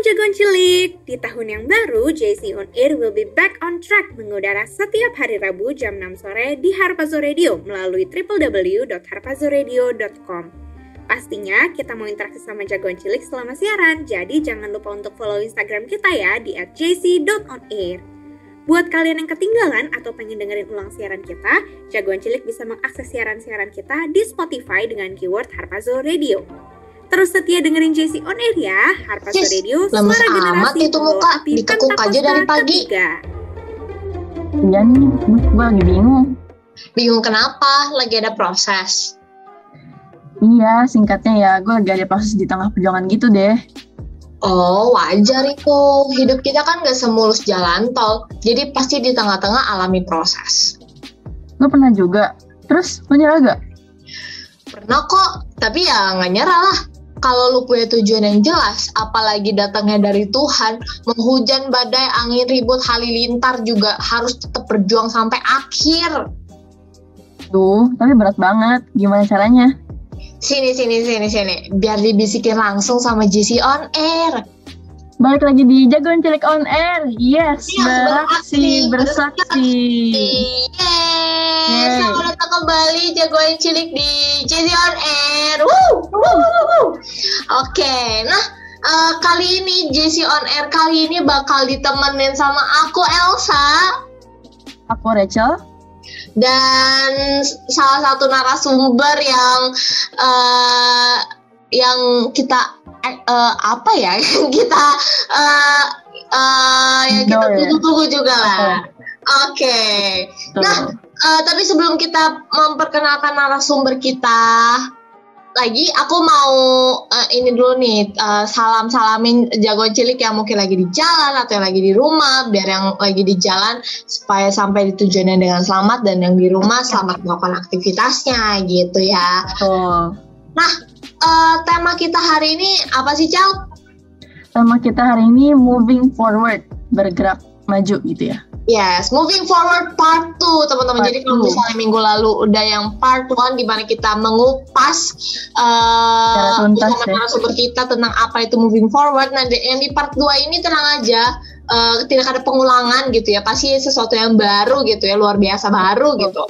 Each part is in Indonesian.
jagoan cilik. Di tahun yang baru, JC On Air will be back on track mengudara setiap hari Rabu jam 6 sore di Harpazo Radio melalui www.harpazoradio.com. Pastinya kita mau interaksi sama jagoan cilik selama siaran, jadi jangan lupa untuk follow Instagram kita ya di @jc.onair. Buat kalian yang ketinggalan atau pengen dengerin ulang siaran kita, jagoan cilik bisa mengakses siaran-siaran kita di Spotify dengan keyword Harpazo Radio. Terus setia dengerin JC On Air ya, Harpas Yes, Radio, lemes suara amat generasi itu pembawa muka, ditekuk Kanta aja dari pagi. ketiga. Iya nih, gue lagi bingung. Bingung kenapa? Lagi ada proses. Iya, singkatnya ya, gue lagi ada proses di tengah perjuangan gitu deh. Oh, wajar itu. Hidup kita kan gak semulus jalan tol. Jadi pasti di tengah-tengah alami proses. Lo pernah juga? Terus, lo nyerah gak? Pernah kok, tapi ya nggak nyerah lah. Kalau lu punya tujuan yang jelas, apalagi datangnya dari Tuhan, mau hujan, badai, angin ribut, halilintar juga harus tetap berjuang sampai akhir. Tuh, tapi berat banget. Gimana caranya? Sini, sini, sini, sini. Biar dibisikin langsung sama GC on air. Balik lagi di Jagoan Cilik On Air. Yes, Iya, beraksi, bersaksi. Yeay. selamat datang kembali jagoan cilik di GC on air. Woo, woo, woo, woo. Oke, nah eh, kali ini JC on air kali ini bakal ditemenin sama aku Elsa Aku Rachel. dan salah satu narasumber yang eh, yang kita eh, eh, apa ya yang kita eh, eh, yang kita ya? tunggu-tunggu juga lah. Oke. Tuh. Nah, Eh, tapi sebelum kita memperkenalkan narasumber kita lagi, aku mau eh, ini dulu nih eh, salam salamin jago cilik yang mungkin lagi di jalan atau yang lagi di rumah, biar yang lagi di jalan supaya sampai di tujuannya dengan selamat dan yang di rumah selamat melakukan aktivitasnya gitu ya. Tuh. Eh, tema kita hari ini apa sih Cal? Tema kita hari ini moving forward, bergerak maju gitu ya. Yes, moving forward part 2 teman-teman. Jadi kalau misalnya minggu lalu udah yang part 1 di mana kita mengupas uh, tuntas ya. narasumber kita tentang apa itu moving forward. Nah, yang di part 2 ini tenang aja, uh, tidak ada pengulangan gitu ya. Pasti sesuatu yang baru gitu ya, luar biasa baru gitu.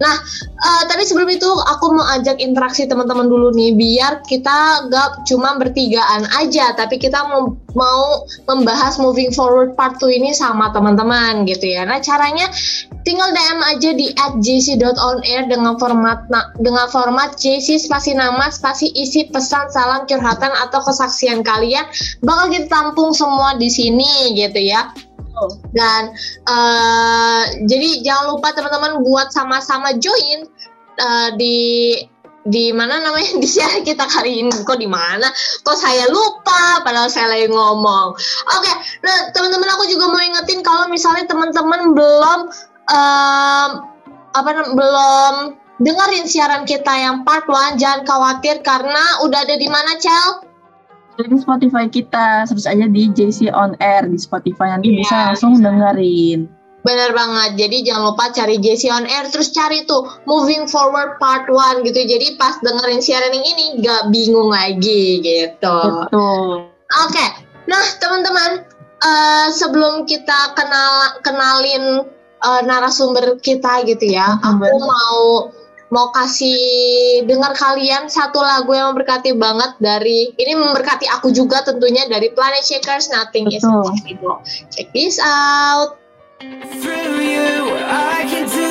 Nah, uh, tapi sebelum itu aku mau ajak interaksi teman-teman dulu nih biar kita gak cuma bertigaan aja, tapi kita mau, mau membahas moving forward part 2 ini sama teman-teman gitu ya. Nah, caranya tinggal DM aja di @jc.onair dengan format na- dengan format JC spasi nama spasi isi pesan salam curhatan atau kesaksian kalian bakal kita tampung semua di sini gitu ya. Dan eh, jadi jangan lupa teman-teman buat sama-sama join eh, di di mana namanya? Di share kita kali ini. Kok di mana? Kok saya lupa? Padahal saya lagi ngomong. Oke nah teman-teman aku juga mau ingetin kalau misalnya teman-teman belum em, apa belum dengerin siaran kita yang part 1 jangan khawatir karena udah ada di mana Cel Jadi Spotify kita, search aja di JC On Air di Spotify. Nanti Iya. bisa langsung dengerin. Bener banget, jadi jangan lupa cari JC on air terus cari tuh moving forward part 1 gitu. Jadi pas dengerin siaran yang ini gak bingung lagi gitu. Betul. Oke, nah teman-teman eh, sebelum kita kenal kenalin eh, narasumber kita gitu ya, aku Narasumber. mau mau kasih dengar kalian satu lagu yang memberkati banget dari ini memberkati aku juga tentunya dari Planet Shakers Nothing is Betul. Impossible. Check this out. Through you, I can do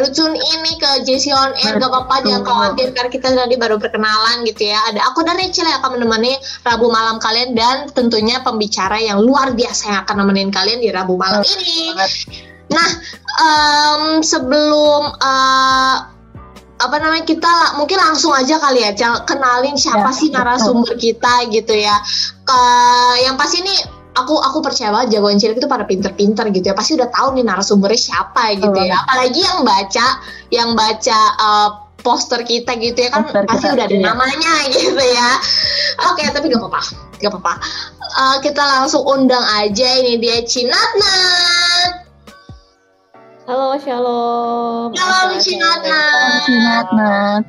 baru tune ini ke JC On Air, gak apa-apa jangan khawatir karena kita tadi baru perkenalan gitu ya. Ada aku dan Rachel yang akan menemani Rabu malam kalian dan tentunya pembicara yang luar biasa yang akan nemenin kalian di Rabu malam ini. Nah, em, sebelum eh, apa namanya kita mungkin langsung aja kali ya kenalin siapa Ya, sih betul. narasumber kita gitu ya. Ke- yang pasti ini aku aku percaya banget jagoan cilik itu pada pinter-pinter gitu ya pasti udah tahu nih narasumbernya siapa gitu ya apalagi yang baca yang baca eh, poster kita gitu ya kan Poster pasti kita, udah ada iya. namanya gitu ya oke tapi gak apa-apa gak apa-apa Eh, kita langsung undang aja ini dia Cinatnat Halo, shalom. Halo, Assalamualaikum. Cinatnat Sinatnat.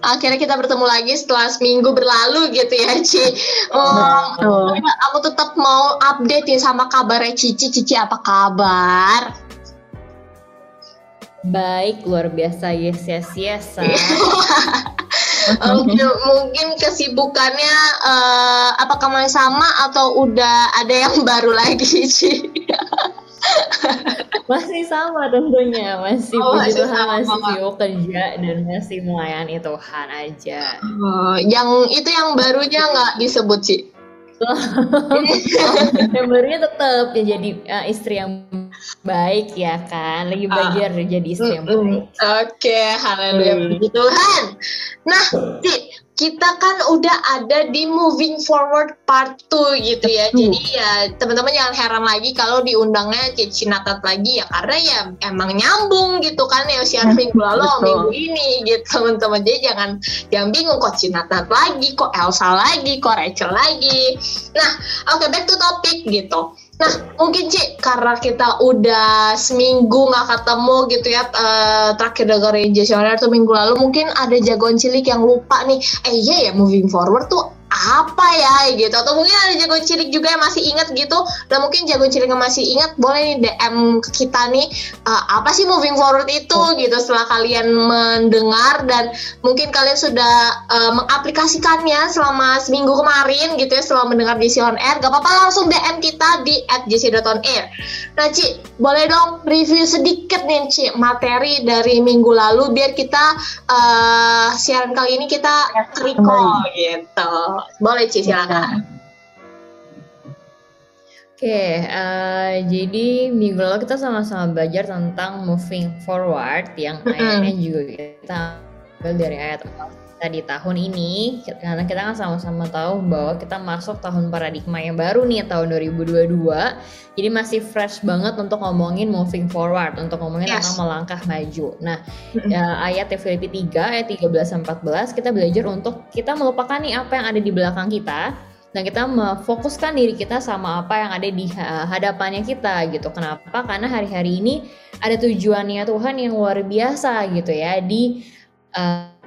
Akhirnya kita bertemu lagi setelah seminggu berlalu gitu ya Ci Oh, Betul. aku tetap mau update nih sama kabarnya Cici Cici apa kabar Baik, luar biasa. Yes, yes, yes. Mungkin, mungkin kesibukannya eh, apakah masih sama atau udah ada yang baru lagi Ci Masih sama tentunya. Masih Oh, puji masih Tuhan, sama. masih sibuk kerja dan masih melayani Tuhan aja. Oh, yang itu yang barunya nggak disebut sih yang barunya tetap ya jadi eh, istri yang baik ya kan. Lagi belajar jadi istri yang baik. Oke, haleluya Hmm. puji Tuhan. Nah, Ci, kita kan udah ada di moving forward part 2 gitu ya. Betul. Jadi ya teman-teman jangan heran lagi kalau diundangnya Cici Natat lagi ya karena ya emang nyambung gitu kan ya siaran minggu lalu Betul. minggu ini gitu teman-teman. Jadi jangan jangan bingung kok Cinatat lagi, kok Elsa lagi, kok Rachel lagi. Nah, oke back to topic gitu. Nah, mungkin Ci, karena kita udah seminggu nggak ketemu gitu ya, eh, terakhir dengerin Jasoner tuh minggu lalu, mungkin ada jagoan cilik yang lupa nih, eh iya ya moving forward tuh apa ya gitu, atau mungkin ada jagoan cilik juga yang masih ingat gitu, dan mungkin jagoan cilik yang masih ingat boleh nih DM ke kita nih, eh, apa sih moving forward itu gitu, setelah kalian mendengar dan mungkin kalian sudah eh, mengaplikasikannya selama seminggu kemarin gitu ya. Setelah mendengar JC on air gak apa-apa langsung DM kita di at jc.onair nah Ci boleh dong review sedikit nih Ci materi dari minggu lalu biar kita eh, siaran kali ini kita recall gitu boleh Ci silakan. Oke, eh, jadi minggu lalu kita sama-sama belajar tentang moving forward yang Mm-mm. ayatnya juga kita ambil dari ayat kita di tahun ini karena kita kan sama-sama tahu bahwa kita masuk tahun paradigma yang baru nih tahun 2022 jadi masih fresh banget untuk ngomongin moving forward untuk ngomongin Yes. tentang melangkah maju nah ya, ayat Filipi 3 ayat 13 14 kita belajar untuk kita melupakan nih apa yang ada di belakang kita dan kita memfokuskan diri kita sama apa yang ada di ha- hadapannya kita gitu. Kenapa? Karena hari-hari ini ada tujuannya Tuhan yang luar biasa gitu ya di uh,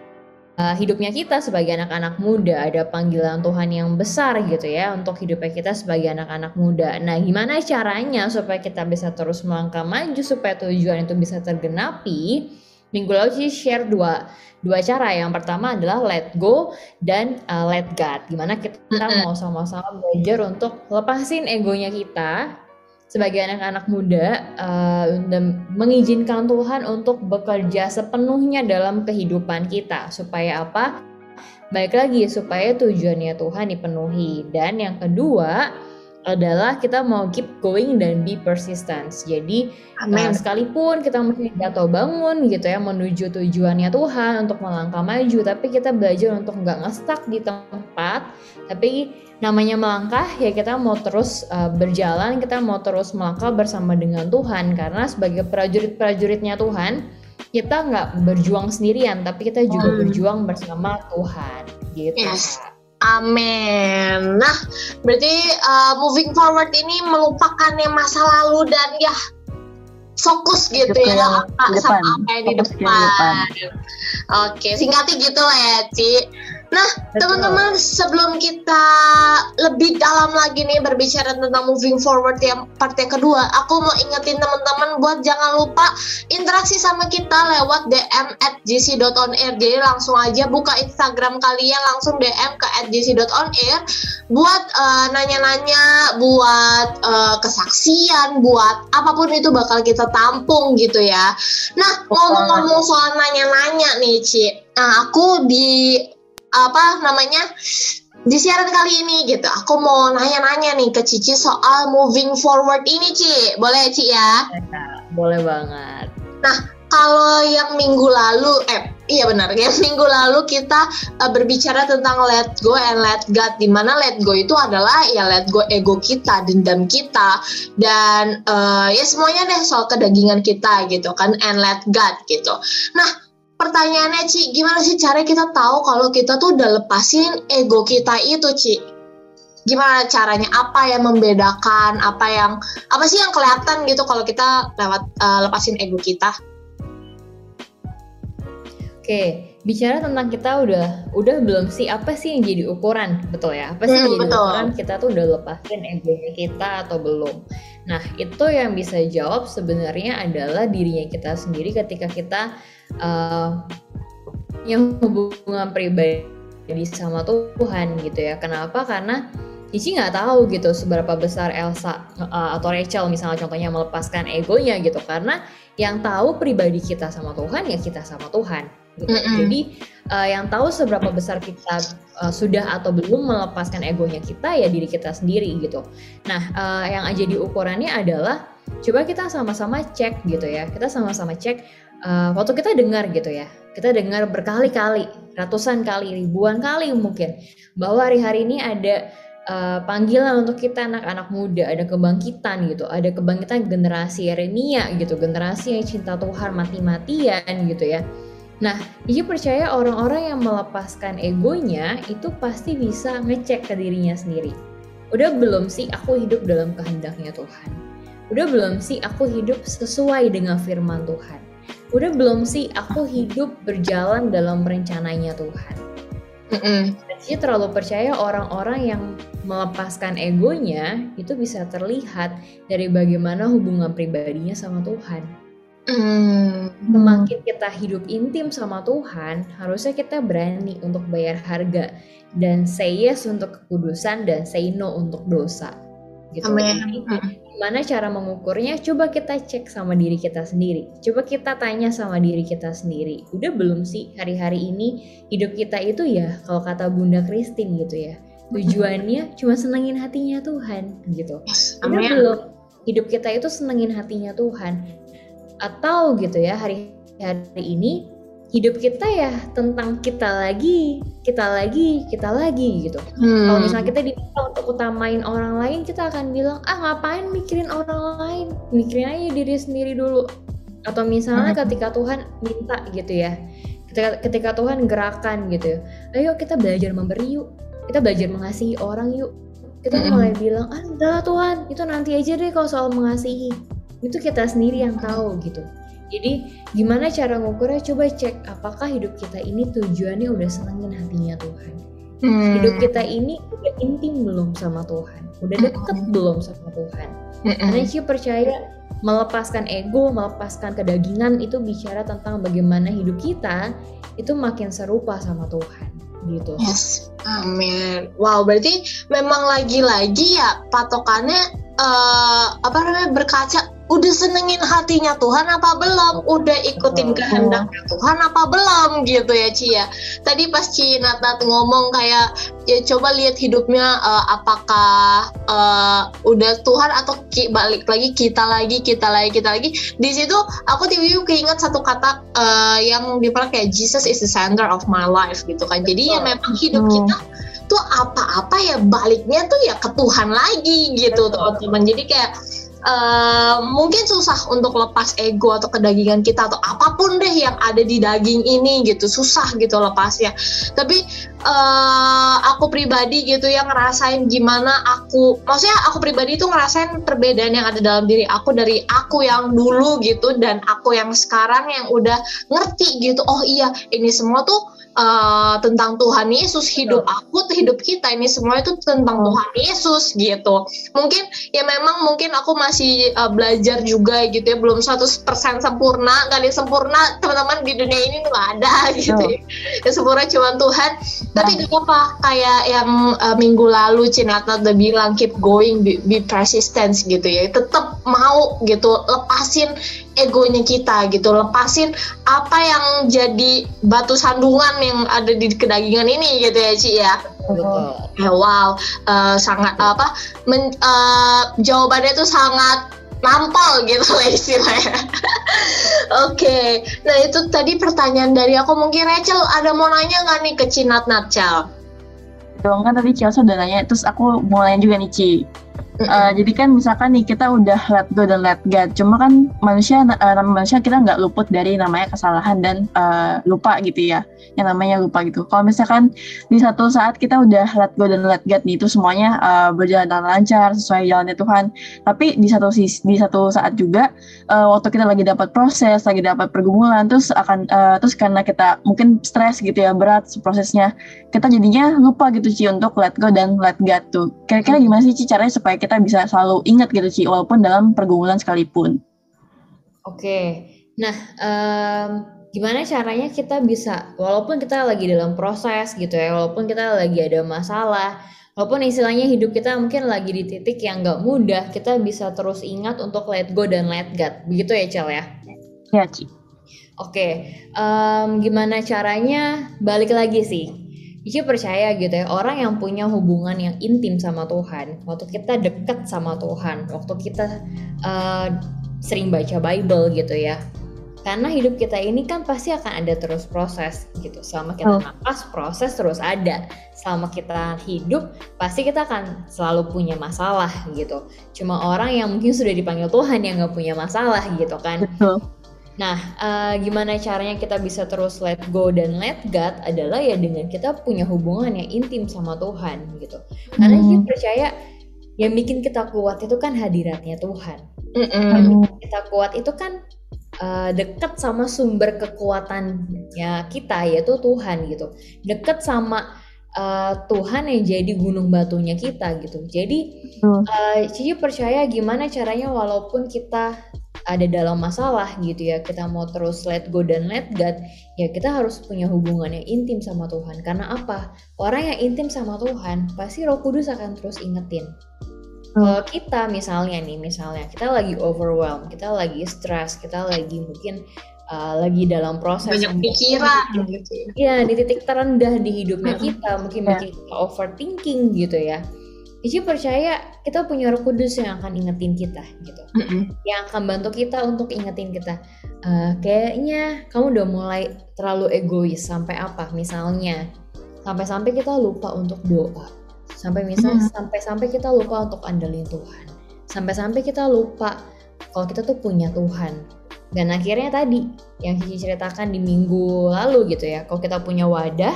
uh, hidupnya kita sebagai anak-anak muda. Ada panggilan Tuhan yang besar gitu ya untuk hidupnya kita sebagai anak-anak muda. Nah, gimana caranya supaya kita bisa terus melangkah maju supaya tujuan itu bisa tergenapi? Minggu lalu sih share dua dua cara. Yang pertama adalah let go dan uh, let God. Gimana kita Mm-mm. mau sama-sama belajar untuk lepasin egonya kita sebagai anak-anak muda uh, mengizinkan Tuhan untuk bekerja sepenuhnya dalam kehidupan kita supaya apa? Baik lagi supaya tujuannya Tuhan dipenuhi. Dan yang kedua adalah kita mau keep going dan be persistent. Jadi amin sekalipun kita mungkin jatuh bangun gitu ya menuju tujuannya Tuhan untuk melangkah maju, tapi kita belajar untuk nggak ngestak di tempat, tapi namanya melangkah ya kita mau terus uh, berjalan, kita mau terus melangkah bersama dengan Tuhan karena sebagai prajurit-prajuritnya Tuhan kita nggak berjuang sendirian, tapi kita juga Hmm. berjuang bersama Tuhan gitu. Yes. Amin. Nah, berarti uh, moving forward ini melupakan yang masa lalu dan ya fokus gitu ya yang apa di sama depan. apa yang di depan. depan. Oke, singkatnya gitu lah ya, Ci. Nah, teman-teman, sebelum kita lebih dalam lagi nih berbicara tentang moving forward yang part yang kedua, aku mau ingetin teman-teman buat jangan lupa interaksi sama kita lewat DM at gc.onair. Jadi langsung aja buka Instagram kalian, langsung DM ke at gc.onair buat eh, nanya-nanya, buat eh, kesaksian, buat apa pun itu bakal kita tampung gitu ya. Nah, ngomong-ngomong soal nanya-nanya nih, Ci. Nah, aku di apa namanya di siaran kali ini gitu. Aku mau nanya-nanya nih ke Cici soal moving forward ini Ci. Boleh Ci ya? Boleh banget. kalau yang minggu lalu eh iya benar ya minggu lalu kita eh, berbicara tentang let go and let God di mana let go itu adalah ya let go ego kita dendam kita dan eh, ya semuanya deh soal kedagingan kita gitu kan and let God gitu. Nah pertanyaannya Ci. Gimana sih cara kita tahu kalau kita tuh udah lepasin ego kita itu Ci? Gimana caranya? Apa yang membedakan? Apa yang apa sih yang kelihatan gitu kalau kita lewat eh, lepasin ego kita? Oke, bicara tentang kita udah udah belum sih? Apa sih yang jadi ukuran, betul ya? Apa sih yang Hmm, jadi betul. ukuran kita tuh udah lepasin egonya kita atau belum? Nah, itu yang bisa jawab sebenarnya adalah dirinya kita sendiri ketika kita eh, yang hubungan pribadi sama Tuhan gitu ya. Kenapa? Karena Cici nggak tahu gitu seberapa besar Elsa eh, atau Rachel misalnya contohnya melepaskan egonya gitu karena yang tahu pribadi kita sama Tuhan ya kita sama Tuhan gitu. Mm-mm. Jadi eh, yang tahu seberapa besar kita eh, sudah atau belum melepaskan egonya kita ya diri kita sendiri gitu. Nah, eh, yang jadi ukurannya adalah coba kita sama-sama cek gitu ya. Kita sama-sama cek eh, waktu kita dengar gitu ya. Kita dengar berkali-kali, ratusan kali, ribuan kali mungkin bahwa hari-hari ini ada eh, panggilan untuk kita anak-anak muda, ada kebangkitan gitu, ada kebangkitan generasi Yeremia gitu, generasi yang cinta Tuhan mati-matian gitu ya. Nah, Cici percaya orang-orang yang melepaskan egonya itu pasti bisa ngecek ke dirinya sendiri. Udah belum sih aku hidup dalam kehendaknya Tuhan? Udah belum sih aku hidup sesuai dengan firman Tuhan? Udah belum sih aku hidup berjalan dalam rencananya Tuhan? Mm-mm. Dan Cici terlalu percaya orang-orang yang melepaskan egonya itu bisa terlihat dari bagaimana hubungan pribadinya sama Tuhan. Mm. Semakin kita hidup intim sama Tuhan, harusnya kita berani untuk bayar harga dan say yes untuk kekudusan dan say no untuk dosa. Gitu. Amin. Jadi, Mm. gimana cara mengukurnya? Coba kita cek sama diri kita sendiri. Coba kita tanya sama diri kita sendiri. Udah belum sih hari-hari ini hidup kita itu ya kalau kata Bunda Christine gitu ya. Tujuannya cuma senengin hatinya Tuhan gitu. Yes, Udah amin. belum hidup kita itu senengin hatinya Tuhan atau gitu ya hari-hari ini hidup kita ya tentang kita lagi kita lagi kita lagi gitu. Hmm. kalau misalnya kita diminta untuk utamain orang lain kita akan bilang ah ngapain mikirin orang lain? Mikirin aja diri sendiri dulu. Atau misalnya ketika Tuhan minta gitu ya ketika, ketika Tuhan gerakan gitu ayo kita belajar memberi yuk kita belajar mengasihi orang yuk. Kita Mm-mm. mulai bilang ah udah Tuhan itu nanti aja deh kalau soal mengasihi itu kita sendiri yang tahu gitu jadi gimana cara ngukurnya coba cek apakah hidup kita ini tujuannya udah senengin hatinya Tuhan Hmm. hidup kita ini udah intim belum sama Tuhan udah deket belum sama Tuhan Mm-mm. karena sih percaya melepaskan ego melepaskan kedagingan itu bicara tentang bagaimana hidup kita itu makin serupa sama Tuhan gitu Yes, amin. Wow, berarti memang lagi-lagi ya patokannya eh apa namanya berkaca. Udah senengin hatinya Tuhan apa belum? Udah ikutin kehendaknya Tuhan apa belum? Gitu ya Ci ya. Tadi pas Ci Nat ngomong kayak ya coba lihat hidupnya eh, apakah eh, udah Tuhan atau ki- balik lagi kita lagi kita lagi kita lagi. Di situ aku tiba-tiba keinget satu kata eh, yang dipakai kayak Jesus is the center of my life gitu kan. Jadi ya memang hidup Betul. kita tuh apa-apa ya baliknya tuh ya ke Tuhan lagi gitu teman-teman. Jadi kayak eh, mungkin susah untuk lepas ego atau kedagingan kita atau apa pun deh yang ada di daging ini gitu susah gitu lepasnya. Tapi eh, aku pribadi gitu yang ngerasain gimana aku, maksudnya aku pribadi tuh ngerasain perbedaan yang ada dalam diri aku dari aku yang dulu gitu dan aku yang sekarang yang udah ngerti gitu. Oh iya ini semua tuh uh, tentang Tuhan Yesus, hidup aku, hidup kita ini semua itu tentang Tuhan Yesus gitu. Mungkin ya memang mungkin aku masih uh, belajar juga gitu ya, belum 100% sempurna. Kali sempurna teman-teman di dunia ini nggak ada gitu ya. Sempurna cuma Tuhan. Tapi gak apa kayak yang uh, minggu lalu Cinata udah bilang keep going, be, be persistent gitu ya. Tetap mau gitu lepasin egonya kita gitu lepasin apa yang jadi batu sandungan yang ada di kedagingan ini gitu ya Ci ya. Betul. Ya, wow eh, sangat apa men, eh, jawabannya itu sangat nampol gitu lah istilahnya. Oke nah itu tadi pertanyaan dari aku mungkin Rachel ada mau nanya nggak nih ke Cinat Natchal dong kan tadi Chelsea udah nanya terus aku mau nanya juga nih Ci Eh, jadi kan misalkan nih kita udah let go dan let God, cuma kan manusia uh, manusia kita nggak luput dari namanya kesalahan dan uh, lupa gitu ya, yang namanya lupa gitu. Kalau misalkan di satu saat kita udah let go dan let God nih itu semuanya uh, berjalan dengan lancar sesuai jalannya Tuhan, tapi di satu sis di satu saat juga uh, waktu kita lagi dapat proses, lagi dapat pergumulan, terus akan uh, terus karena kita mungkin stres gitu ya berat prosesnya, kita jadinya lupa gitu sih untuk let go dan let God tuh. Kira-kira gimana sih Ci caranya supaya kita bisa selalu ingat gitu Ci walaupun dalam pergumulan sekalipun. Oke, nah em, gimana caranya kita bisa, walaupun kita lagi dalam proses gitu ya, walaupun kita lagi ada masalah, walaupun istilahnya hidup kita mungkin lagi di titik yang nggak mudah, kita bisa terus ingat untuk let go dan let God, begitu ya Cel ya? Ya Ci. Oke, em, gimana caranya? Balik lagi sih. Ici percaya gitu ya, orang yang punya hubungan yang intim sama Tuhan, waktu kita deket sama Tuhan, waktu kita eh, sering baca Bible gitu ya. Karena hidup kita ini kan pasti akan ada terus proses gitu. Selama kita Oh. napas, proses terus ada. Selama kita hidup, pasti kita akan selalu punya masalah gitu. Cuma orang yang mungkin sudah dipanggil Tuhan yang nggak punya masalah gitu kan. Betul. Nah, eh, gimana caranya kita bisa terus let go dan let God adalah ya dengan kita punya hubungan yang intim sama Tuhan gitu. Karena Hmm. kita percaya yang bikin kita kuat itu kan hadiratnya Tuhan. Yang bikin kita kuat itu kan eh, dekat sama sumber kekuatannya kita yaitu Tuhan gitu. Dekat sama eh, Tuhan yang jadi gunung batunya kita gitu. Jadi. Eh, Cici percaya gimana caranya walaupun kita ada dalam masalah gitu ya kita mau terus let go dan let God ya kita harus punya hubungan yang intim sama Tuhan karena apa orang yang intim sama Tuhan pasti Roh Kudus akan terus ingetin kalau kita misalnya nih misalnya kita lagi overwhelmed kita lagi stres kita lagi mungkin uh, lagi dalam proses banyak pikiran gitu ya. Iya di titik terendah di hidupnya kita mungkin Ya. bikin kita overthinking gitu ya. Ici percaya kita punya Roh Kudus yang akan ingetin kita gitu, Mm-mm. yang akan bantu kita untuk ingetin kita. "Eh, kayaknya kamu udah mulai terlalu egois sampai apa? Misalnya sampai-sampai kita lupa untuk doa, sampai misal Mhm. sampai-sampai kita lupa untuk andelin Tuhan, sampai-sampai kita lupa kalau kita tuh punya Tuhan. Dan akhirnya tadi yang Cici ceritakan di minggu lalu gitu ya, kalau kita punya wadah,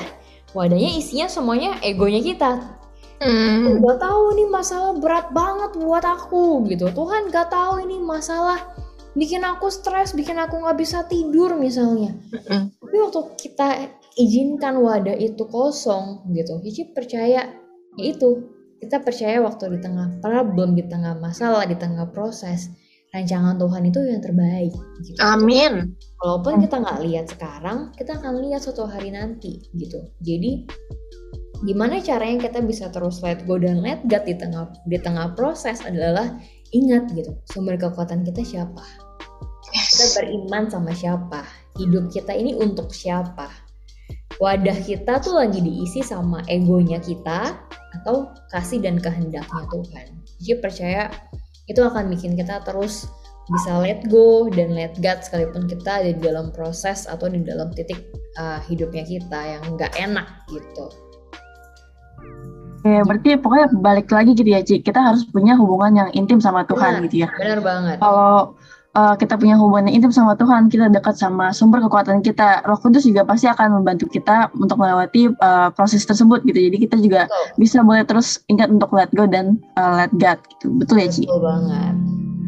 wadahnya isinya semuanya egonya kita. Mm. Gak tahu nih masalah berat banget buat aku gitu. Tuhan gak tahu ini masalah bikin aku stres, bikin aku nggak bisa tidur misalnya. Mm-mm. Tapi waktu kita izinkan wadah itu kosong gitu, Cici percaya ya itu kita percaya waktu di tengah problem, di tengah masalah, di tengah proses, rancangan Tuhan itu yang terbaik. Gitu. Amin. Walaupun kita nggak lihat sekarang, kita akan lihat suatu hari nanti gitu. Jadi gimana caranya kita bisa terus let go dan let God di tengah di tengah proses adalah ingat gitu sumber kekuatan kita siapa. Kita beriman sama siapa. Hidup kita ini untuk siapa. Wadah kita tuh lagi diisi sama egonya kita atau kasih dan kehendaknya Tuhan. Jadi percaya itu akan bikin kita terus bisa let go dan let God sekalipun kita ada di dalam proses atau di dalam titik uh, hidupnya kita yang nggak enak gitu. Oke, berarti pokoknya balik lagi gitu ya, Ci. Kita harus punya hubungan yang intim sama Tuhan Benar. gitu ya. Benar banget. Kalau uh, kita punya hubungan yang intim sama Tuhan, kita dekat sama sumber kekuatan kita. Roh Kudus juga pasti akan membantu kita untuk melewati uh, proses tersebut gitu. Jadi kita juga Betul. bisa boleh terus ingat untuk let go dan uh, let God gitu. Betul ya, Ci? Betul banget.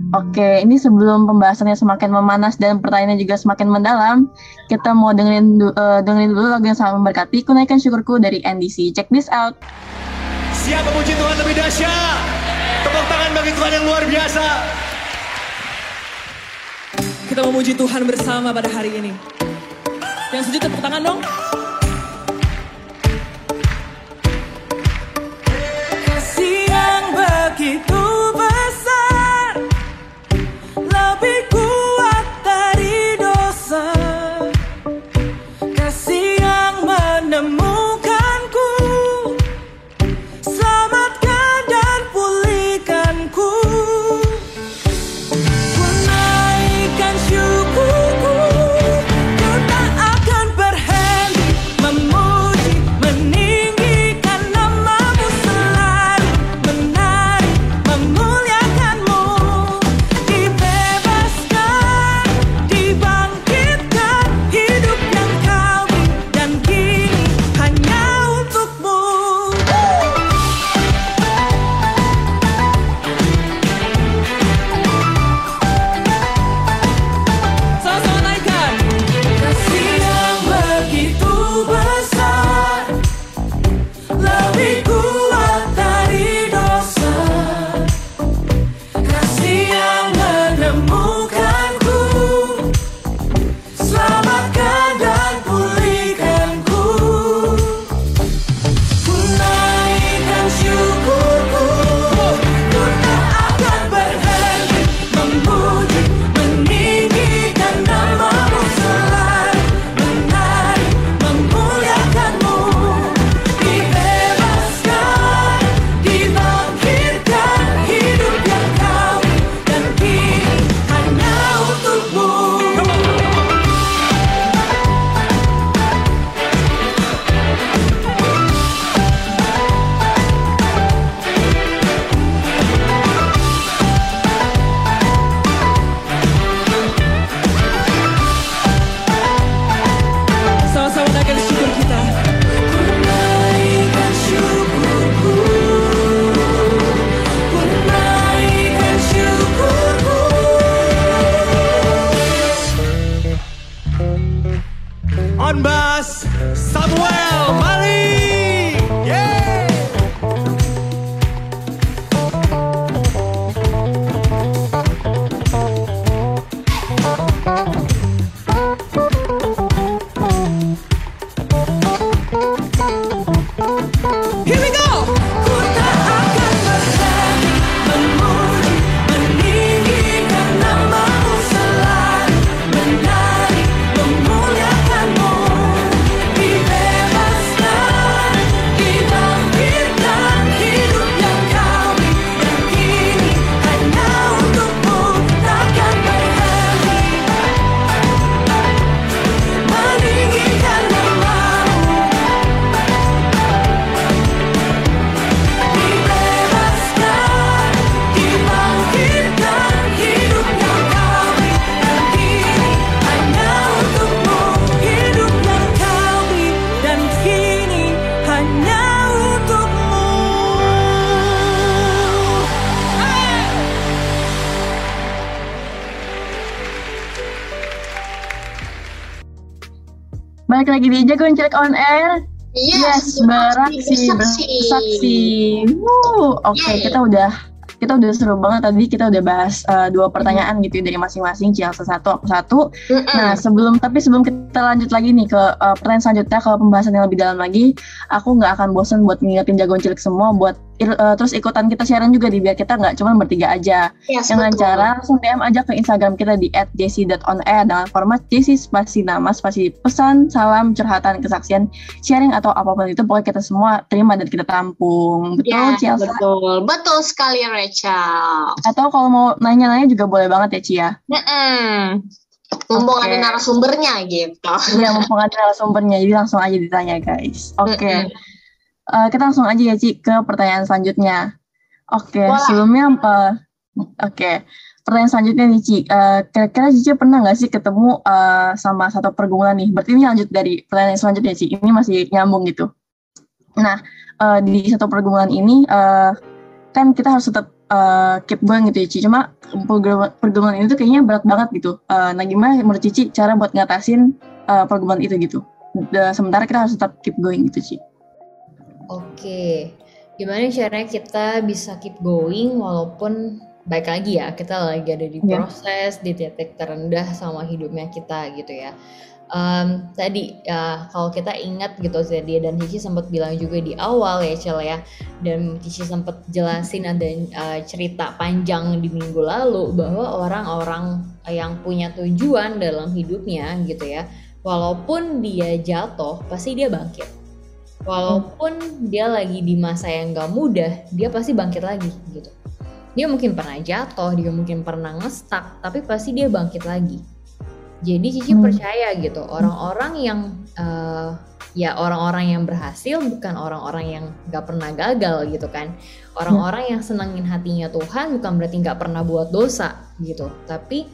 Oke, ini sebelum pembahasannya semakin memanas dan pertanyaannya juga semakin mendalam, kita mau dengerin eh, dengerin dulu lagu yang sangat memberkati, Kunaikan Syukurku dari NDC. Check this out. Siap memuji Tuhan lebih dahsyat. Tepuk tangan bagi Tuhan yang luar biasa. Kita memuji Tuhan bersama pada hari ini. Yang setuju tepuk tangan dong. Kasih yang begitu Di Jagoan Cilik on Air. Yes, beraksi, bersaksi. Oke, Yeay. kita udah kita udah seru banget tadi kita udah bahas uh, dua pertanyaan gitu ya dari masing-masing Cielsa satu aku satu. Mm-mm. Nah sebelum tapi sebelum kita lanjut lagi nih ke uh, pertanyaan selanjutnya kalau pembahasan yang lebih dalam lagi, aku nggak akan bosen buat ngingetin jagoan cilik semua buat uh, terus ikutan kita siaran juga di biar kita nggak cuma bertiga aja. Yes, Dengan betul. cara langsung DM aja ke Instagram kita di @jc.onair dengan format jc spasi nama spasi pesan, salam, curhatan, kesaksian, sharing atau apa pun itu pokoknya kita semua terima dan kita tampung. Betul, Ya, Cielsa? betul. Betul sekali, Rachel. Atau kalau mau nanya-nanya juga boleh banget ya, Cia. Mm-mm. Mumpung Oke. ada narasumbernya gitu. Iya, mumpung ada narasumbernya, jadi langsung aja ditanya, guys. Oke. Mm-mm. Eh, kita langsung aja ya, Ci, ke pertanyaan selanjutnya. Oke, Boleh. sebelumnya apa? Oke, pertanyaan selanjutnya nih, Ci. Eh, kira-kira Cici pernah nggak sih ketemu eh, sama satu pergumulan nih? Berarti ini lanjut dari pertanyaan selanjutnya, Ci. Ini masih nyambung gitu. Nah, eh, di satu pergumulan ini, eh, kan kita harus tetap uh, keep going gitu ya Ci. Cuma pergumulan, ini tuh kayaknya berat banget gitu. Uh, nah gimana menurut Cici cara buat ngatasin uh, pergumulan itu gitu? Sementara kita harus tetap keep going gitu Ci. Oke, gimana caranya kita bisa keep going walaupun baik lagi ya kita lagi ada di Iya. proses di titik terendah sama hidupnya kita gitu ya. Em, tadi ya kalau kita ingat gitu Zedi dan Cici sempat bilang juga di awal ya Cel ya dan Cici sempat jelasin ada eh, cerita panjang di minggu lalu bahwa orang-orang yang punya tujuan dalam hidupnya gitu ya walaupun dia jatuh pasti dia bangkit walaupun dia lagi di masa yang gak mudah dia pasti bangkit lagi gitu. Dia mungkin pernah jatuh dia mungkin pernah ngestak tapi pasti dia bangkit lagi. Jadi Cici Hmm. percaya gitu orang-orang yang eh, ya orang-orang yang berhasil bukan orang-orang yang gak pernah gagal gitu kan. Orang-orang yang senengin hatinya Tuhan bukan berarti nggak pernah buat dosa gitu. Tapi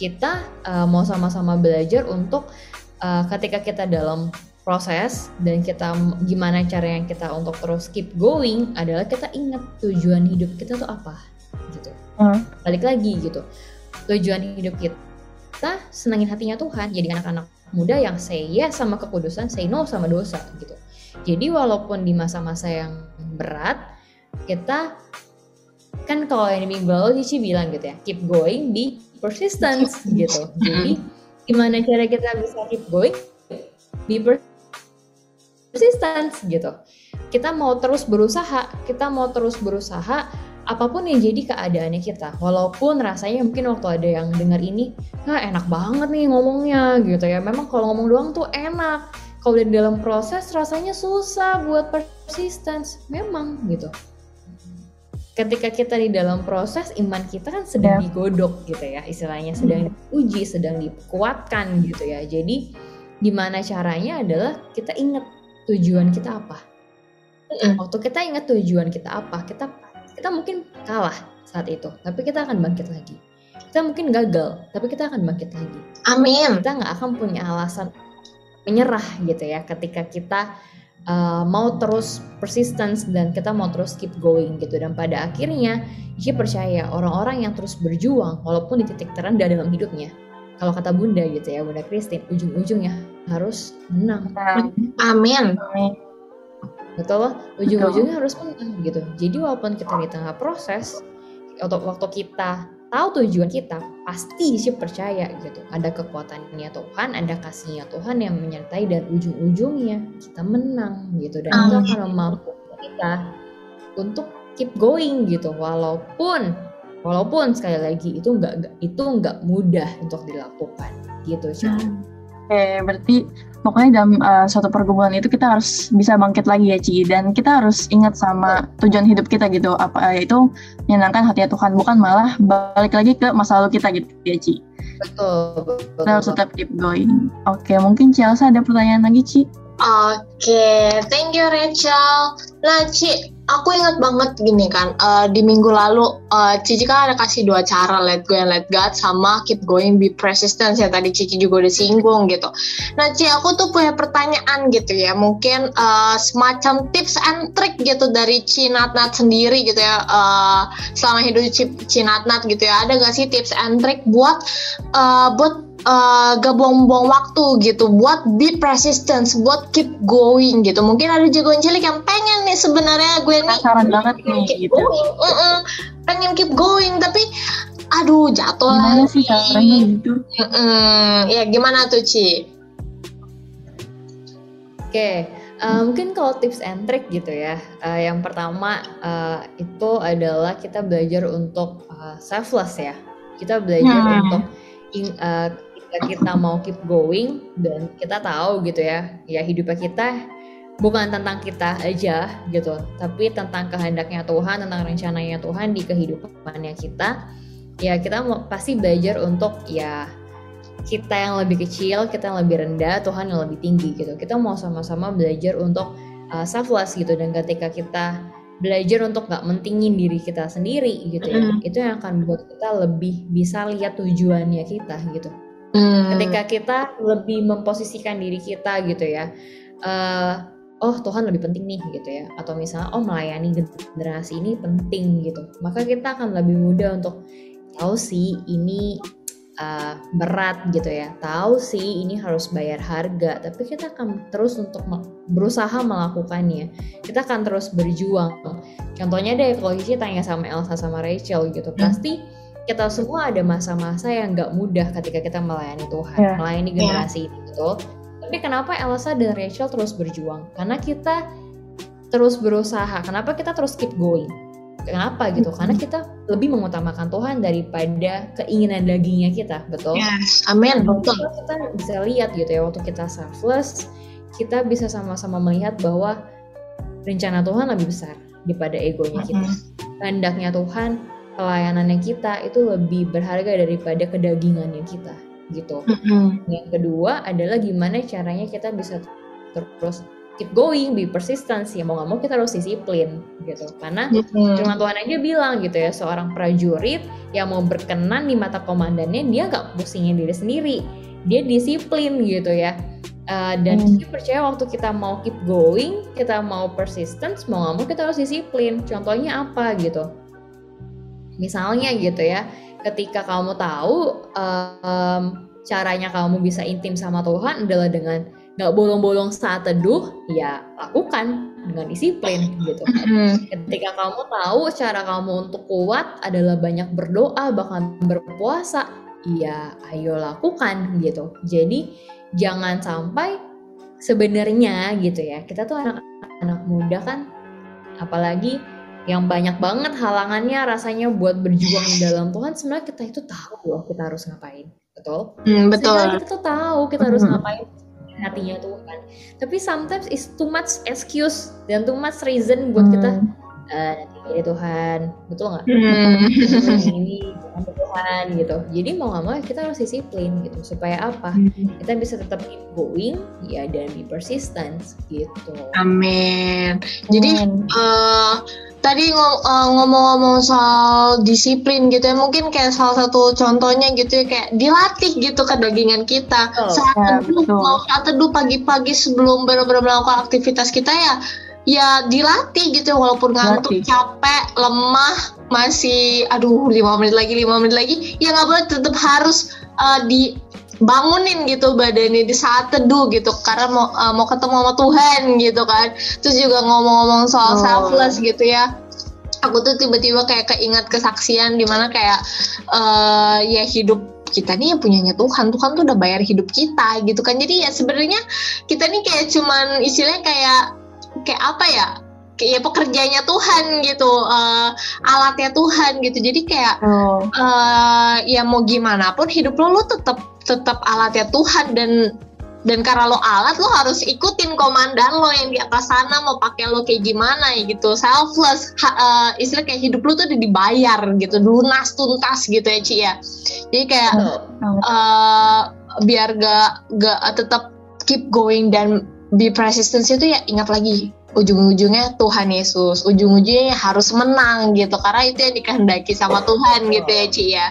kita eh, mau sama-sama belajar untuk eh, ketika kita dalam proses dan kita gimana cara yang kita untuk terus keep going adalah kita ingat tujuan hidup kita tuh apa gitu. Hmm. balik lagi gitu. Tujuan hidup kita senengin hatinya Tuhan. Jadi anak-anak muda yang say yes sama kekudusan say no sama dosa gitu. Jadi walaupun di masa-masa yang berat kita kan kalau yang minggu lalu Cici bilang gitu ya keep going di persistence gitu. Jadi gimana cara kita bisa keep going di persistence gitu. Kita mau terus berusaha kita mau terus berusaha apa pun yang jadi keadaannya kita. Walaupun rasanya mungkin waktu ada yang dengar ini nah enak banget nih ngomongnya gitu ya. Memang kalau ngomong doang tuh enak. Kalau di dalam proses rasanya susah buat persistence. Memang gitu. Ketika kita di dalam proses iman kita kan sedang Ya. digodok gitu ya istilahnya. Sedang diuji sedang dikuatkan gitu ya. Jadi gimana caranya adalah kita ingat tujuan kita apa? Mm-mm. waktu kita ingat tujuan kita apa kita kita mungkin kalah saat itu tapi kita akan bangkit lagi. Kita mungkin gagal tapi kita akan bangkit lagi. Amin. kita nggak akan punya alasan menyerah gitu ya ketika kita uh, mau terus persistence dan kita mau terus keep going gitu. Dan pada akhirnya Iki percaya orang-orang yang terus berjuang walaupun di titik terendah dalam hidupnya. Kalau kata bunda gitu ya bunda Christine ujung-ujungnya harus menang. Nah, Amin. betul loh. Ujung-ujungnya harus menang gitu. Jadi walaupun kita di tengah proses waktu waktu kita tahu tujuan kita pasti sih percaya gitu. Ada kekuatannya Tuhan ada kasihnya Tuhan yang menyertai dan ujung-ujungnya kita menang gitu. Dan itu akan memampukan kita untuk keep going gitu. Walaupun walaupun sekali lagi itu nggak itu nggak mudah untuk dilakukan gitu Cak. Oke, berarti pokoknya dalam uh, suatu pergumulan itu kita harus bisa bangkit lagi ya Ci dan kita harus ingat sama tujuan hidup kita gitu apa yaitu menyenangkan hati Tuhan bukan malah balik lagi ke masa lalu kita gitu ya Ci. betul betul, Kita harus betul. tetap keep going. Oke, mungkin Chelsea ada pertanyaan lagi Ci? Oke, thank you Rachel. Nah, Ci, aku ingat banget gini kan, eh, di minggu lalu eh, Cici kan ada kasih dua cara, let go and let God, sama keep going, be persistent. Ya tadi Cici juga udah singgung gitu. Nah, Ci, aku tuh punya pertanyaan gitu ya, mungkin eh, semacam tips and trick gitu dari Cinatnat sendiri gitu ya, eh, selama hidup Ci- Cinatnat gitu ya, ada gak sih tips and trick buat eh, buat uh, gak buang-buang waktu gitu buat be persistent buat keep going gitu mungkin ada jagoan cilik yang pengen nih sebenarnya gue nih Penasaran banget nih keep gitu. going Mm-mm. pengen keep going tapi aduh jatuh Gimana lagi sih caranya gitu? Mm-mm. ya gimana tuh Ci Oke, eh, mungkin kalau tips and trick gitu ya. eh, yang pertama eh, itu adalah kita belajar untuk eh, selfless ya. Kita belajar Hmm. untuk in- eh, ketika kita mau keep going dan kita tahu gitu ya, ya hidupnya kita bukan tentang kita aja gitu, tapi tentang kehendaknya Tuhan, tentang rencananya Tuhan di kehidupannya kita. Ya kita pasti belajar untuk ya kita yang lebih kecil, kita yang lebih rendah, Tuhan yang lebih tinggi gitu. Kita mau sama-sama belajar untuk uh, selfless gitu dan ketika kita belajar untuk nggak mentingin diri kita sendiri gitu ya, Mm. itu yang akan buat kita lebih bisa lihat tujuannya kita gitu. Hmm. Ketika kita lebih memposisikan diri kita gitu ya, eh, oh Tuhan lebih penting nih gitu ya atau misalnya oh melayani generasi ini penting gitu maka kita akan lebih mudah untuk tahu sih ini uh, berat gitu ya. Tahu sih ini harus bayar harga tapi kita akan terus untuk berusaha melakukannya. Kita akan terus berjuang. Contohnya deh kalau Cici tanya sama Elsa sama Rachel gitu pasti kita semua ada masa-masa yang nggak mudah ketika kita melayani Tuhan Ya. melayani generasi ini betul tapi kenapa Elsa dan Rachel terus berjuang? Karena kita terus berusaha. Kenapa kita terus keep going Kenapa gitu? Karena kita lebih mengutamakan Tuhan daripada keinginan dagingnya kita, betul? Yes, amin, betul. Kita bisa lihat gitu ya waktu kita selfless kita bisa sama-sama melihat bahwa rencana Tuhan lebih besar daripada egonya kita kehendaknya Tuhan pelayanannya kita itu lebih berharga daripada kedagingannya kita gitu yang kedua adalah gimana caranya kita bisa terus keep going be persistent ya mau nggak mau kita harus disiplin gitu. Karena Mm-mm. Firman Tuhan aja bilang gitu ya seorang prajurit yang mau berkenan di mata komandannya dia nggak pusingin diri sendiri. Dia disiplin gitu ya. Uh, dan Hmm. dia percaya waktu kita mau keep going kita mau persistence mau nggak mau kita harus disiplin. Contohnya apa gitu? Misalnya gitu ya ketika kamu tahu um, caranya kamu bisa intim sama Tuhan adalah dengan nggak bolong-bolong saat teduh ya lakukan dengan disiplin gitu Mm-mm. Ketika kamu tahu cara kamu untuk kuat adalah banyak berdoa bahkan berpuasa, ya ayo lakukan gitu. Jadi jangan sampai sebenarnya gitu ya. Kita tuh anak-anak muda kan apalagi yang banyak banget halangannya rasanya buat berjuang di dalam Tuhan sebenarnya kita itu tahu loh kita harus ngapain. Betul? Mm, betul. Sebenarnya kita tuh tahu kita harus Mhm. ngapain hatinya Tuhan. Tapi sometimes is too much excuse dan too much reason buat kita Hmm. eh ini Tuhan betul nggak Mm. Ini, jangan ke Tuhan gitu jadi mau nggak mau kita harus disiplin gitu supaya apa kita bisa tetap keep going ya dan be persistent gitu Amin. Jadi Amin. eh tadi eh, ngomong-ngomong soal disiplin gitu ya mungkin kayak salah satu contohnya gitu ya kayak dilatih gitu kedagingan kita Betul. saat Ya, teduh saat teduh pagi-pagi sebelum benar-benar melakukan aktivitas kita ya ya dilatih gitu walaupun ngantuk Dilatih. capek lemah masih aduh lima menit lagi lima menit lagi ya nggak boleh tetap harus eh, dibangunin gitu badannya di saat teduh gitu karena mau eh, mau ketemu sama Tuhan gitu kan terus juga ngomong-ngomong soal Oh. selfless gitu ya aku tuh tiba-tiba kayak keinget kesaksian di mana kayak eh ya hidup kita nih yang punyanya Tuhan Tuhan tuh udah bayar hidup kita gitu kan jadi ya sebenarnya kita nih kayak cuman istilahnya kayak kayak apa ya kayak ya pekerjanya Tuhan gitu eh, alatnya Tuhan gitu. Jadi kayak Oh. eh ya mau gimana pun hidup lo lo tetap tetap alatnya Tuhan dan dan karena lo alat lo harus ikutin komandan lo yang di atas sana mau pakai lo kayak gimana ya gitu. Selfless ha- eh, istilah kayak hidup lo tuh udah dibayar gitu lunas tuntas gitu ya Ci ya. Jadi kayak eh, biar gak gak tetap keep going dan be persistent itu ya ingat lagi ujung-ujungnya Tuhan Yesus. Ujung-ujungnya harus menang gitu karena itu yang dikehendaki sama Tuhan gitu ya Ci ya.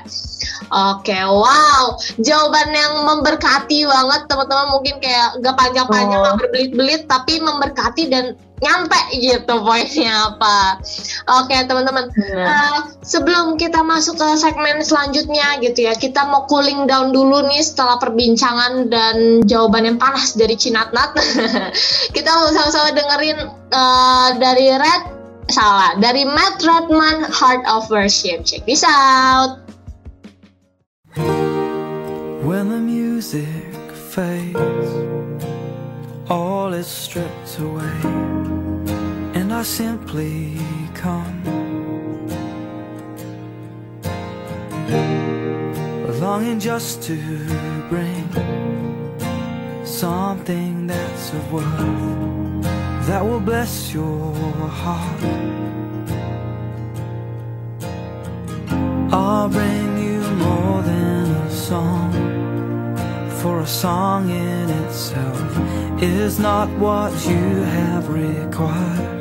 Oke, wow, jawaban yang memberkati banget teman-teman. Mungkin kayak gak panjang-panjang, Oh. berbelit-belit, tapi memberkati dan nyampe gitu poinnya apa. Oke teman-teman. Eh, sebelum kita masuk ke segmen selanjutnya gitu ya, kita mau cooling down dulu nih setelah perbincangan dan jawaban yang panas dari Cinatnat. kita mau sama-sama dengerin eh, dari Red, salah, dari Matt Redman Heart of Worship. Check this out. When the music fades, all is stripped away, I simply come. Longing just to bring something that's of worth that will bless your heart. I'll bring you more than a song, for a song in itself is not what you have required.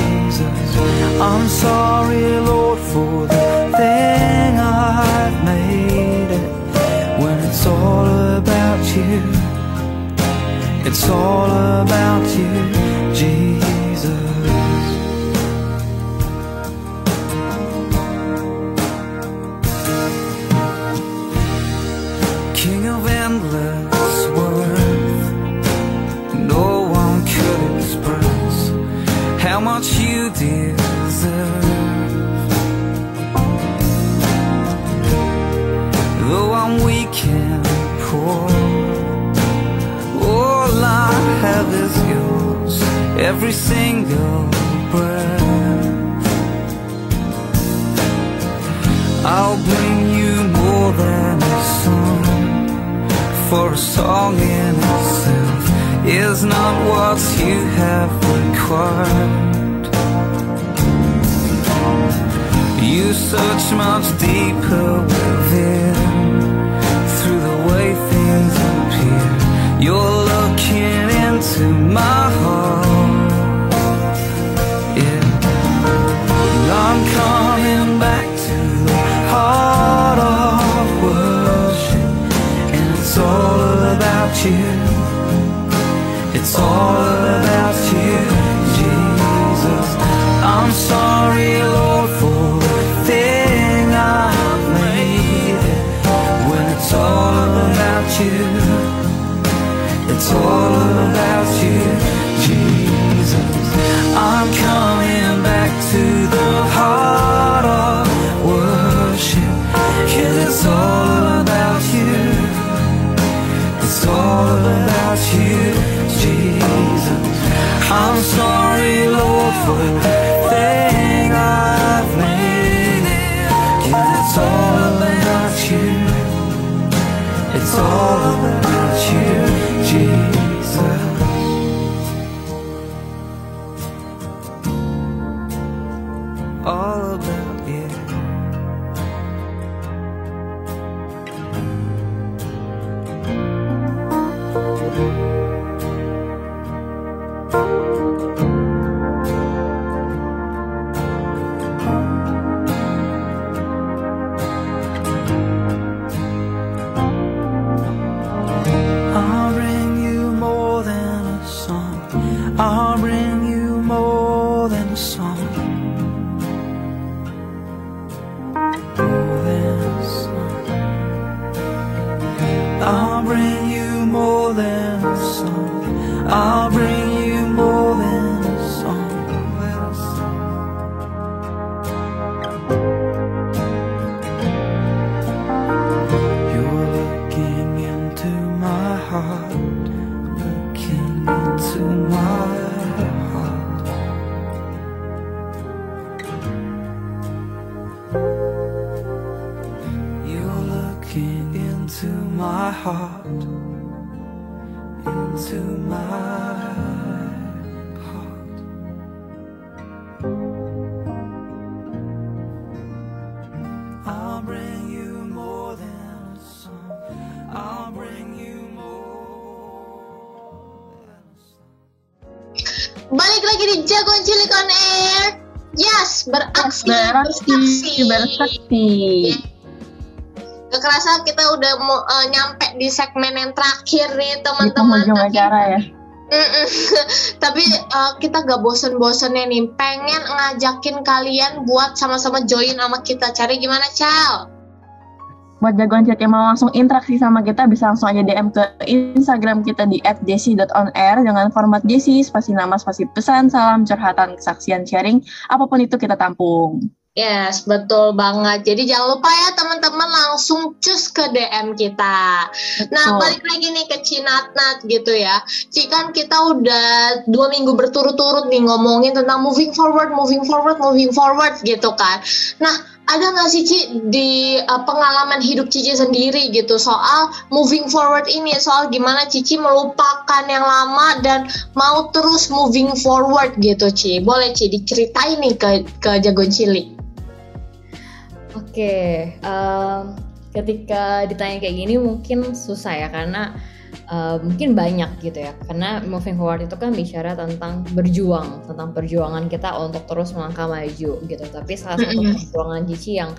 I'm sorry, Lord, for the thing I've made it. When it's all about you, it's all about you, every single breath. I'll bring you more than a song, for a song in itself is not what you have required. You search much deeper within, through the way things appear. You're looking into my you. It's all about you, Jesus. I'm sorry, Lord, for the thing I've made. When it's all about you, it's all about you, Jesus. I'm coming 홀 Balik lagi di Jagoan Cilik on Air. Yes, beraksi, Beraksi, bersakti. Gak kerasa kita udah mau eh, nyampe di segmen yang terakhir nih teman-teman. Tapi- acara ya. Tapi eh, kita gak bosen-bosennya nih, pengen ngajakin kalian buat sama-sama join sama kita. Cari gimana, Cal? Buat jagoan chat yang mau langsung interaksi sama kita bisa langsung aja DM ke Instagram kita di @jessy.onair dengan format Jessy, spasi nama, spasi pesan, salam, curhatan, kesaksian, sharing, apa pun itu kita tampung. Yes, betul banget. Jadi jangan lupa ya teman-teman langsung cus ke DM kita. Nah, Betul. balik lagi nih ke Cinatnat gitu ya. Ci kan kita udah dua minggu berturut-turut nih ngomongin tentang moving forward, moving forward, moving forward gitu kan. Nah, ada nggak sih Ci di uh, pengalaman hidup Cici sendiri gitu soal moving forward ini, soal gimana Cici melupakan yang lama dan mau terus moving forward gitu Ci. Boleh Ci diceritain nih ke ke Jagoan Cilik. Oke, em, ketika ditanya kayak gini mungkin susah ya karena eh, mungkin banyak gitu ya. Karena moving forward itu kan bicara tentang berjuang, tentang perjuangan kita untuk terus melangkah maju gitu. Tapi salah satu perjuangan Cici yang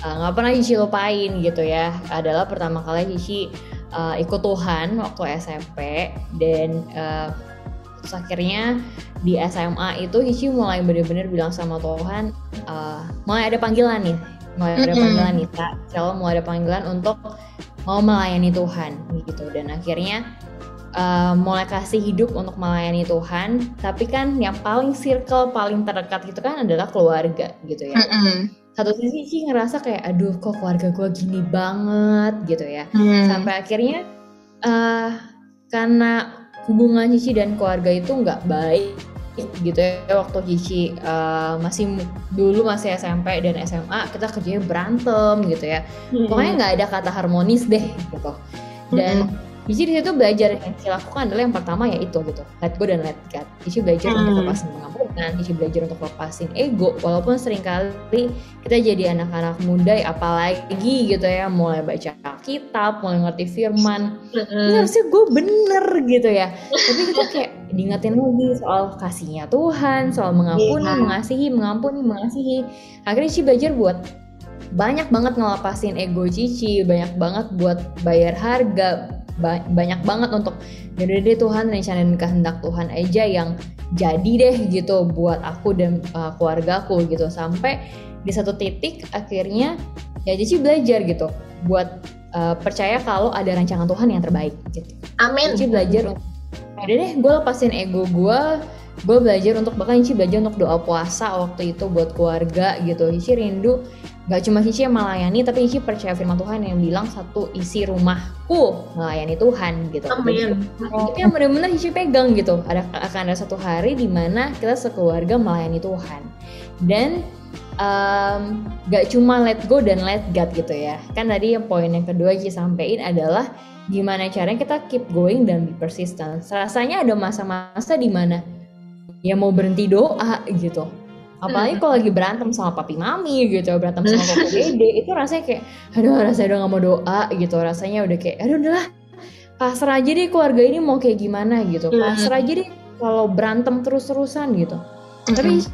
eh, nggak pernah Cici lupain gitu ya adalah pertama kali Cici eh, ikut Tuhan waktu SMP dan eh, terus akhirnya di SMA itu Cici mulai bener-bener bilang sama Tuhan eh, mulai ada panggilan nih mulai ada panggilan nih Allah mulai ada panggilan untuk mau melayani Tuhan gitu. Dan akhirnya eh, mulai kasih hidup untuk melayani Tuhan. Tapi kan yang paling circle paling terdekat gitu kan adalah keluarga gitu ya. Mm-mm. satu sisi sih ngerasa kayak aduh kok keluarga gue gini banget gitu ya. Hmm. sampai akhirnya eh karena hubungan Cici dan keluarga itu nggak baik gitu ya waktu Cici eh, masih dulu masih SMP dan SMA kita kerjanya berantem gitu ya. Pokoknya nggak ada kata harmonis deh gitu dan Cici di situ belajar yang Cici lakukan adalah yang pertama ya itu gitu let go dan let God. Cici belajar untuk Hmm. lepasin pengampunan Cici belajar untuk lepasin ego walaupun sering kali kita jadi anak-anak muda ya, apalagi gitu ya mulai baca kitab mulai ngerti firman. Ini harusnya gue bener gitu ya. Tapi kita kayak diingetin lagi soal kasihnya Tuhan soal mengampuni Iya. mengasihi mengampuni mengasihi. Akhirnya Cici belajar buat banyak banget ngelepasin ego Cici banyak banget buat bayar harga ba- banyak banget untuk yaudah deh Tuhan rencana dan kehendak Tuhan aja yang jadi deh gitu buat aku dan uh, keluargaku gitu sampai di satu titik akhirnya ya Cici belajar gitu buat uh, percaya kalau ada rancangan Tuhan yang terbaik gitu. Amin. Cici belajar untuk udah deh gue lepasin ego gue gue belajar untuk bahkan Cici belajar untuk doa puasa waktu itu buat keluarga gitu. Cici rindu gak cuma Cici yang melayani tapi Cici percaya firman Tuhan yang bilang satu isi rumahku melayani Tuhan gitu. Amin. itu yang benar-benar Cici pegang gitu. Ada akan ada satu hari di mana kita sekeluarga melayani Tuhan. Dan em, gak cuma let go dan let God gitu ya. Kan tadi yang poin yang kedua Cici sampein adalah gimana caranya kita keep going dan be persistent. Rasanya ada masa-masa di mana ya mau berhenti doa gitu. Apalagi kalau lagi berantem sama papi mami gitu berantem sama koko dede itu rasanya kayak aduh rasanya udah gak mau doa gitu. Rasanya udah kayak aduh udahlah pasrah aja deh keluarga ini mau kayak gimana gitu. Hmm. pasrah aja deh kalau berantem terus-terusan gitu. Tapi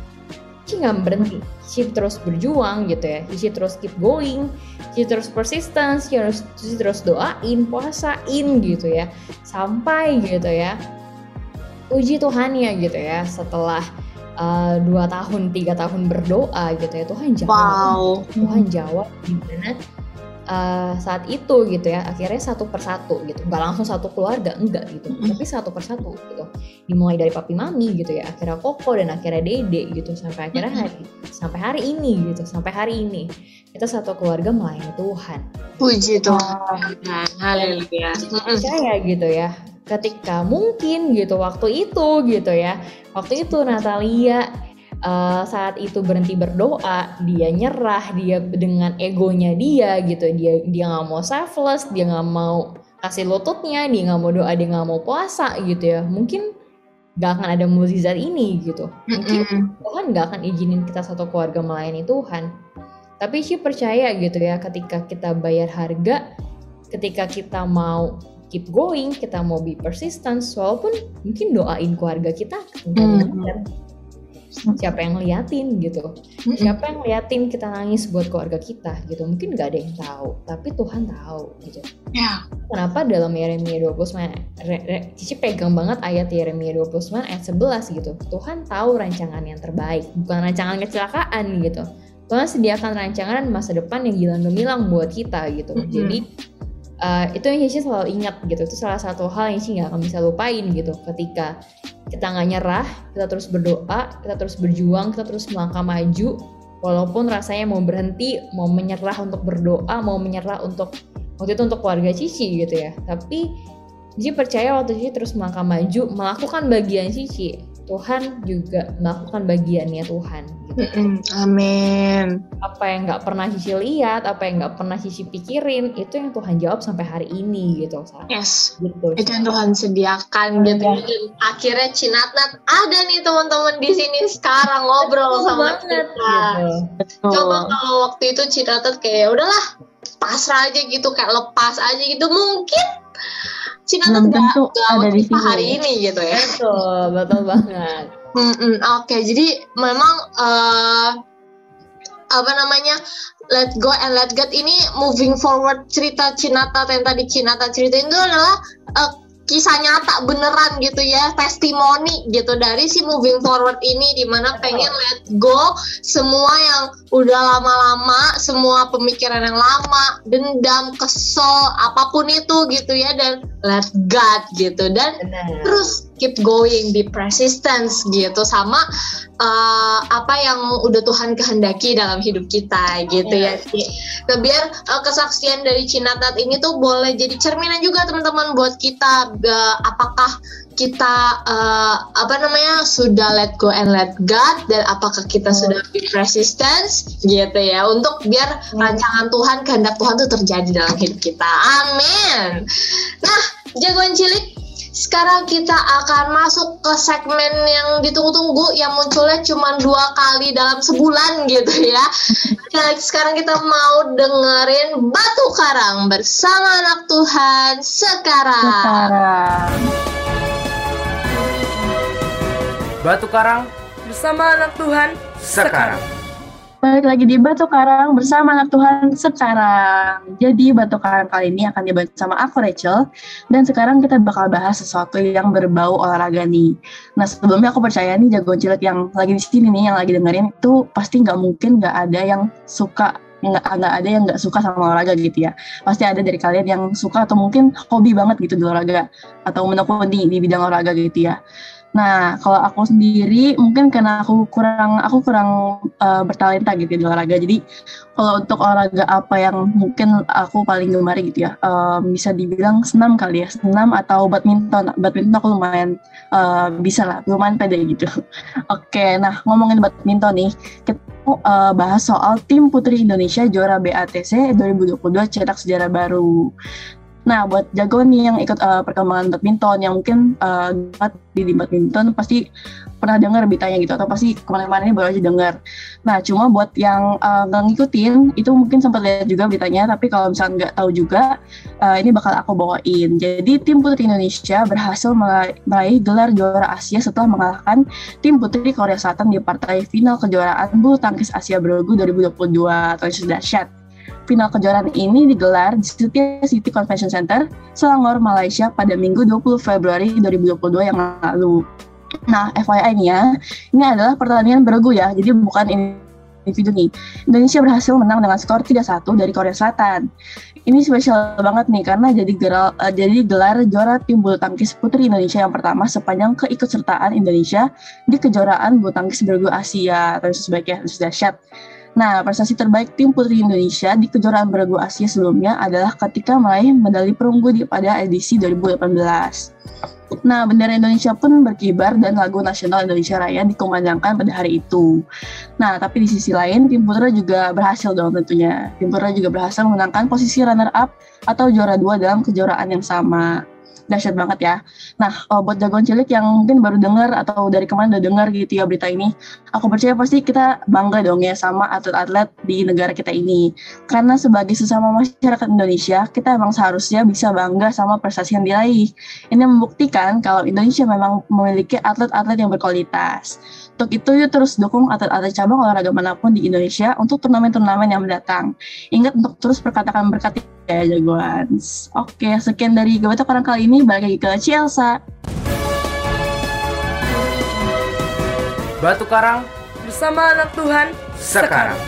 Cici nggak berhenti. Cici terus berjuang gitu ya. Cici terus keep going. Cici terus persistence. Cici terus, Cici terus doain puasain gitu ya. Sampai gitu ya. Uji Tuhan ya gitu ya. Setelah uh, dua tahun tiga tahun berdoa gitu ya. Tuhan jawab. Wow. Tuhan jawab gimana uh, saat itu gitu ya akhirnya satu persatu gitu nggak langsung satu keluarga enggak gitu Mm-mm. tapi satu persatu gitu dimulai dari papi mami gitu ya akhirnya koko dan akhirnya dede gitu sampai akhirnya hari sampai hari ini gitu sampai hari ini kita satu keluarga melayani Tuhan Puji Tuhan. Haleluya. Mm-mm. percaya gitu ya ketika mungkin gitu waktu itu gitu ya waktu itu Natalia eh, saat itu berhenti berdoa dia nyerah dia dengan egonya dia gitu dia dia nggak mau selfless dia nggak mau kasih lututnya dia nggak mau doa dia nggak mau puasa gitu ya mungkin gak akan ada mukjizat ini gitu mungkin Mm-mm. Tuhan gak akan izinin kita satu keluarga melayani Tuhan. Tapi sih percaya gitu ya ketika kita bayar harga, ketika kita mau keep going, kita mau be persistent, walaupun mungkin doain keluarga kita nggak Hmm. Siapa yang liatin gitu? Siapa yang liatin kita nangis buat keluarga kita gitu? Mungkin gak ada yang tahu, tapi Tuhan tahu gitu. Ya. Kenapa dalam Yeremia 29 re, re, Cici pegang banget ayat Yeremia 29 ayat 11 gitu. Tuhan tahu rancangan yang terbaik, bukan rancangan kecelakaan gitu. Tuhan sediakan rancangan masa depan yang gilang gemilang buat kita gitu. Mhm. Jadi eh, itu yang Cici selalu ingat gitu. Itu salah satu hal yang Cici nggak akan bisa lupain gitu. Ketika kita nggak nyerah, kita terus berdoa, kita terus berjuang, kita terus melangkah maju. Walaupun rasanya mau berhenti, mau menyerah untuk berdoa, mau menyerah untuk waktu itu untuk keluarga Cici gitu ya tapi Cici percaya waktu Cici terus melangkah maju melakukan bagian Cici Tuhan juga melakukan bagiannya Tuhan gitu. Mm-mm. Amin. apa yang nggak pernah Cici lihat apa yang nggak pernah Cici pikirin itu yang Tuhan jawab sampai hari ini gitu Sa. Yes. gitu Itu yang Tuhan sediakan gitu. Iya. Dan akhirnya Cinatnat ada nih teman-teman di sini sekarang ngobrol Betul sama banget kita. gitu. Betul. Coba kalau waktu itu Cinatut kayak "Ya udahlah pasrah aja gitu kayak lepas aja gitu mungkin Cinatut Belum gak, tentu gak ada di sini. hari ini gitu ya. betul betul banget Mm-mm, Oke jadi memang eh, apa namanya Let Go and Let God ini moving forward cerita Cinata yang tadi Cinata cerita itu adalah eh, kisah nyata beneran gitu ya testimoni gitu dari si moving forward ini di mana pengen let go semua yang udah lama-lama semua pemikiran yang lama dendam kesel apa pun itu gitu ya dan let God gitu. Dan benar. terus keep going be persistence gitu sama uh, apa yang udah Tuhan kehendaki dalam hidup kita gitu ya. Ci. Nah biar uh, kesaksian dari Cinatat ini tuh boleh jadi cerminan juga teman-teman buat kita uh, apakah kita uh, apa namanya sudah let go and let God dan apakah kita sudah be persistence gitu ya. Untuk biar rancangan Tuhan kehendak Tuhan tuh terjadi dalam hidup kita. Amin. Nah jagoan cilik sekarang kita akan masuk ke segmen yang ditunggu-tunggu yang munculnya cuma dua kali dalam sebulan gitu ya. Nah, sekarang kita mau dengerin Batu Karang bersama anak Tuhan sekarang. Sekarang. Batu Karang bersama anak Tuhan sekarang. Balik lagi di Batu Karang bersama anak Tuhan sekarang. Jadi Batu Karang kali ini akan dibantu sama aku Rachel dan sekarang kita bakal bahas sesuatu yang berbau olahraga nih. Nah sebelumnya aku percaya nih jagoan cilik yang lagi di sini nih yang lagi dengerin itu pasti nggak mungkin nggak ada yang suka nggak nggak ada yang nggak suka sama olahraga gitu ya pasti ada dari kalian yang suka atau mungkin hobi banget gitu di olahraga atau menekuni di bidang olahraga gitu ya Nah, kalau aku sendiri mungkin karena aku kurang aku kurang uh, bertalenta gitu di olahraga. Jadi kalau untuk olahraga apa yang mungkin aku paling gemari gitu ya, um, bisa dibilang senam kali ya, senam atau badminton. Badminton aku lumayan uh, bisa lah, lumayan pede gitu. Oke, nah ngomongin badminton nih, kita uh, bahas soal tim putri Indonesia juara BATC 2022 cetak sejarah baru. Nah, buat jagoan nih yang ikut uh, perkembangan badminton yang mungkin uh, di, di badminton pasti pernah dengar beritanya gitu atau pasti kemarin-kemarin ini baru aja dengar. Nah, cuma buat yang uh, nggak ngikutin itu mungkin sempat lihat juga beritanya, tapi kalau misalnya nggak tahu juga uh, ini bakal aku bawain. Jadi tim putri Indonesia berhasil meraih, gelar juara Asia setelah mengalahkan tim putri Korea Selatan di partai final kejuaraan bulu tangkis Asia Bergu 2022 atau dahsyat. Final kejuaraan ini digelar di Setia City Convention Center, Selangor, Malaysia pada Minggu 20 Februari 2022 yang lalu. Nah, FYI nih ya, ini adalah pertandingan beregu ya, jadi bukan individu nih. Indonesia berhasil menang dengan skor 3-1 dari Korea Selatan. Ini spesial banget nih karena jadi gelar, uh, jadi gelar juara tim bulu tangkis putri Indonesia yang pertama sepanjang keikutsertaan Indonesia di kejuaraan bulu tangkis beregu Asia atau sebaiknya sudah dahsyat. Nah, prestasi terbaik tim putri Indonesia di kejuaraan beregu Asia sebelumnya adalah ketika meraih medali perunggu di pada edisi 2018. Nah, bendera Indonesia pun berkibar dan lagu nasional Indonesia Raya dikumandangkan pada hari itu. Nah, tapi di sisi lain, tim putra juga berhasil dong tentunya. Tim putra juga berhasil memenangkan posisi runner-up atau juara dua dalam kejuaraan yang sama dahsyat banget ya. Nah, oh, buat jagoan cilik yang mungkin baru dengar atau dari kemarin udah dengar gitu ya berita ini, aku percaya pasti kita bangga dong ya sama atlet-atlet di negara kita ini. Karena sebagai sesama masyarakat Indonesia, kita emang seharusnya bisa bangga sama prestasi yang diraih. Ini membuktikan kalau Indonesia memang memiliki atlet-atlet yang berkualitas. Untuk itu, yuk terus dukung atlet-atlet cabang olahraga mana pun di Indonesia untuk turnamen-turnamen yang mendatang. Ingat untuk terus perkatakan berkat ya jagoan. Oke, sekian dari Gabata Karang kali ini, balik lagi ke Cielsa. Batu Karang bersama anak Tuhan sekarang.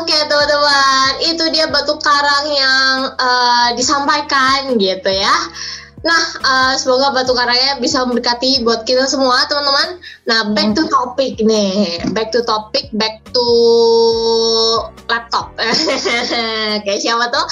Oke teman-teman, itu dia batu karang yang uh, disampaikan gitu ya. Nah, uh, semoga batu karangnya bisa memberkati buat kita semua teman-teman. Nah, back to topic nih, back to topic, back to laptop. Kayak siapa tuh?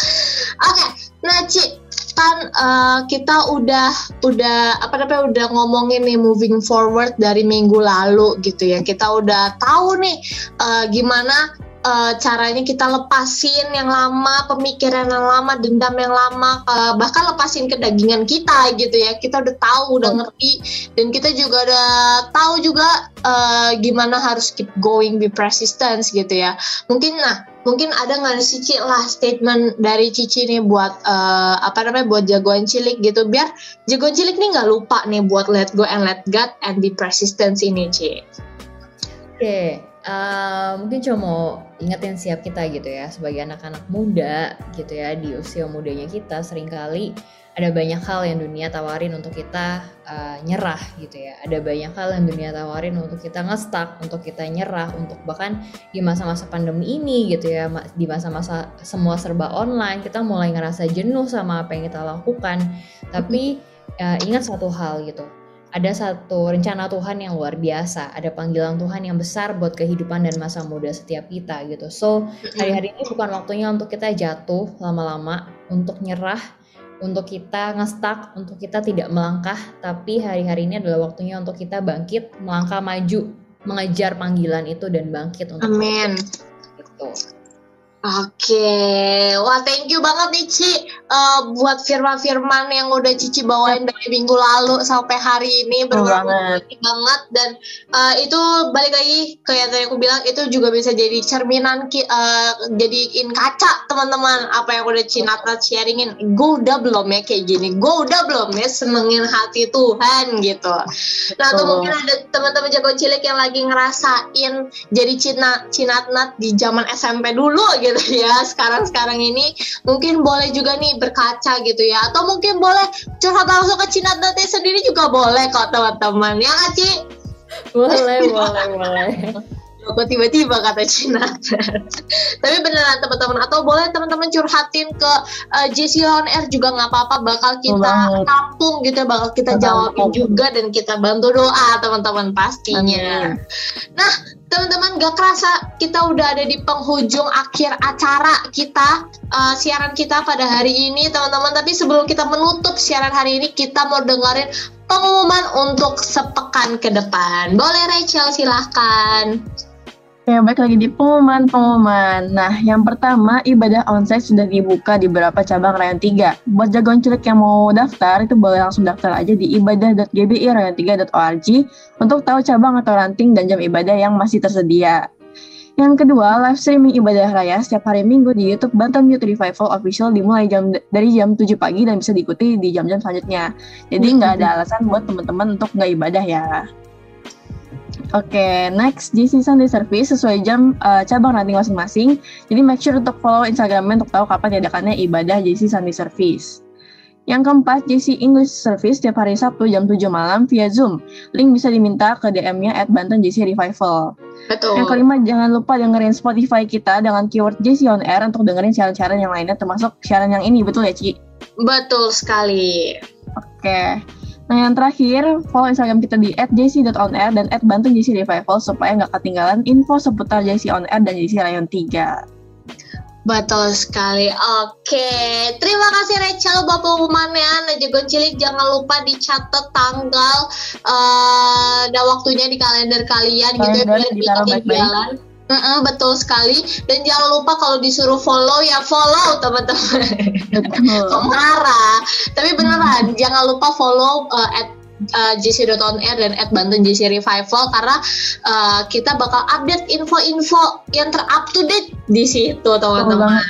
Oke, nah Ci, kan eh, kita udah udah apa namanya udah ngomongin nih moving forward dari minggu lalu gitu ya. Kita udah tahu nih eh, gimana eh, caranya kita lepasin yang lama, pemikiran yang lama, dendam yang lama, eh, bahkan lepasin kedagingan kita gitu ya. Kita udah tahu, udah ngerti, dan kita juga udah tahu juga eh, gimana harus keep going, be persistent gitu ya. Mungkin nah mungkin ada nggak Cici lah statement dari Cici nih buat eh, apa namanya buat jagoan cilik gitu biar jagoan cilik nih nggak lupa nih buat let go and let God and be persistent ini Ci. Oke, mungkin cuma mau ingetin siap kita gitu ya sebagai anak-anak muda gitu ya di usia mudanya kita sering kali ada banyak hal yang dunia tawarin untuk kita eh, nyerah gitu ya. Ada banyak hal yang dunia tawarin untuk kita ngestak, untuk kita nyerah, untuk bahkan di masa-masa pandemi ini gitu ya, di masa-masa semua serba online kita mulai ngerasa jenuh sama apa yang kita lakukan. Tapi eh, ingat satu hal gitu, ada satu rencana Tuhan yang luar biasa, ada panggilan Tuhan yang besar buat kehidupan dan masa muda setiap kita gitu. So, hari-hari ini bukan waktunya untuk kita jatuh lama-lama, untuk nyerah, untuk kita ngestak, untuk kita tidak melangkah, tapi hari-hari ini adalah waktunya untuk kita bangkit, melangkah maju, mengejar panggilan itu dan bangkit untuk Amin. itu. Oke, wah thank you banget nih Ci. Eh, buat firman-firman yang udah Cici bawain dari minggu lalu sampai hari ini benar banget. banget. Dan eh, itu balik lagi kayak tadi aku bilang itu juga bisa jadi cerminan ki- eh, jadiin kaca teman-teman apa yang udah Cinata sharingin. Gue udah belum ya kayak gini. Gue udah belum ya senengin hati Tuhan gitu. Nah atau mungkin ada teman-teman jago cilik yang lagi ngerasain jadi Cina Cinatnat di zaman SMP dulu gitu ya sekarang-sekarang ini mungkin boleh juga nih berkaca gitu ya atau mungkin boleh curhat langsung ke Cinatnatnya sendiri juga boleh kok teman-teman ya nggak, Ci? Boleh, boleh, boleh. Kok tiba-tiba kata Cina. Tapi beneran teman-teman. Atau boleh teman-teman curhatin ke uh, JC on Air juga nggak apa-apa. Bakal kita tampung gitu bakal kita jawabin juga dan kita bantu doa teman-teman pastinya. Amin. nah teman-teman gak kerasa kita udah ada di penghujung akhir acara kita uh, siaran kita pada hari ini teman-teman. Tapi sebelum kita menutup siaran hari ini kita mau dengerin pengumuman untuk sepekan ke depan. Boleh Rachel? Silahkan Oke, baik lagi di pengumuman-pengumuman. Nah, yang pertama, ibadah onsite sudah dibuka di beberapa cabang Rayon 3. Buat jagoan cilik yang mau daftar, itu boleh langsung daftar aja di ibadah.gbirayon3.org untuk tahu cabang atau ranting dan jam ibadah yang masih tersedia. Yang kedua, live streaming ibadah raya setiap hari Minggu di YouTube Banten Youth Revival Official dimulai jam dari jam 7 pagi dan bisa diikuti di jam-jam selanjutnya. Jadi nggak ada alasan buat teman-teman untuk nggak ibadah ya. Oke, next JC Sunday Service sesuai jam uh, cabang ranting masing-masing. Jadi make sure untuk follow Instagramnya untuk tahu kapan diadakannya ibadah JC Sunday Service. Yang keempat, JC English Service setiap hari Sabtu jam 7 malam via Zoom. Link bisa diminta ke DM-nya at Banten JC Revival. betul Yang kelima, jangan lupa dengerin Spotify kita dengan keyword JC On Air untuk dengerin siaran-siaran yang lainnya termasuk siaran yang ini, betul ya Ci? Betul sekali. Oke. Nah yang terakhir, follow Instagram kita di @jc.onair dan @bantenjcrevival supaya nggak ketinggalan info seputar JC On Air dan JC Rayon 3. Betul sekali. Oke, terima kasih Rachel buat pengumumannya. Nah, Jagoan Cilik jangan lupa dicatat tanggal eh, dan waktunya di kalender kalian gitu ya Kalender biar ditaruh tidak ketinggalan. Mm-mm, betul sekali. Dan jangan lupa kalau disuruh follow ya follow teman-teman. Betul. Kok marah? Tapi beneran jangan lupa follow uh, at uh, dan at Banten JC Revival karena uh, kita bakal update info-info yang ter-up to date di situ teman-teman.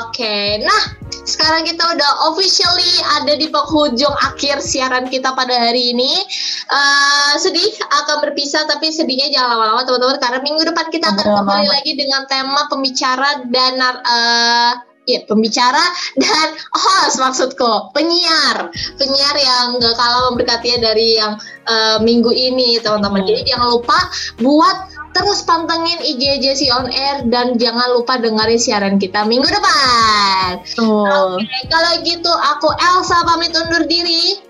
Oke, nah sekarang kita udah officially ada di penghujung akhir siaran kita pada hari ini. Uh, sedih akan berpisah tapi sedihnya jangan lama-lama teman-teman karena minggu depan kita akan kembali lagi dengan tema pembicara dan uh, ya pembicara dan host maksudku penyiar penyiar yang gak kalah memberkatinya dari yang uh, minggu ini teman-teman Hmm. jadi jangan lupa buat terus pantengin IG Jesse on air dan jangan lupa dengerin siaran kita minggu depan Betul. Oke, kalau gitu aku Elsa pamit undur diri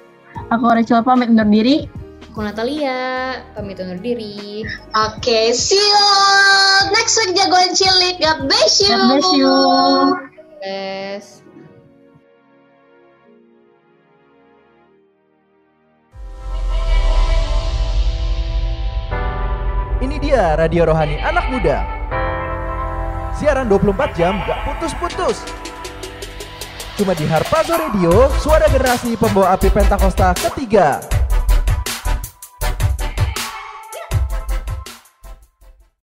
Aku Rachel pamit undur diri. Aku Natalia, pamit undur diri. Oke, see you next week jagoan cilik. God bless you. God bless you. Yes. Ini dia Radio Rohani Anak Muda. Siaran 24 jam gak putus-putus. Cuma di Harpazo Radio, suara generasi pembawa api Pentakosta ketiga.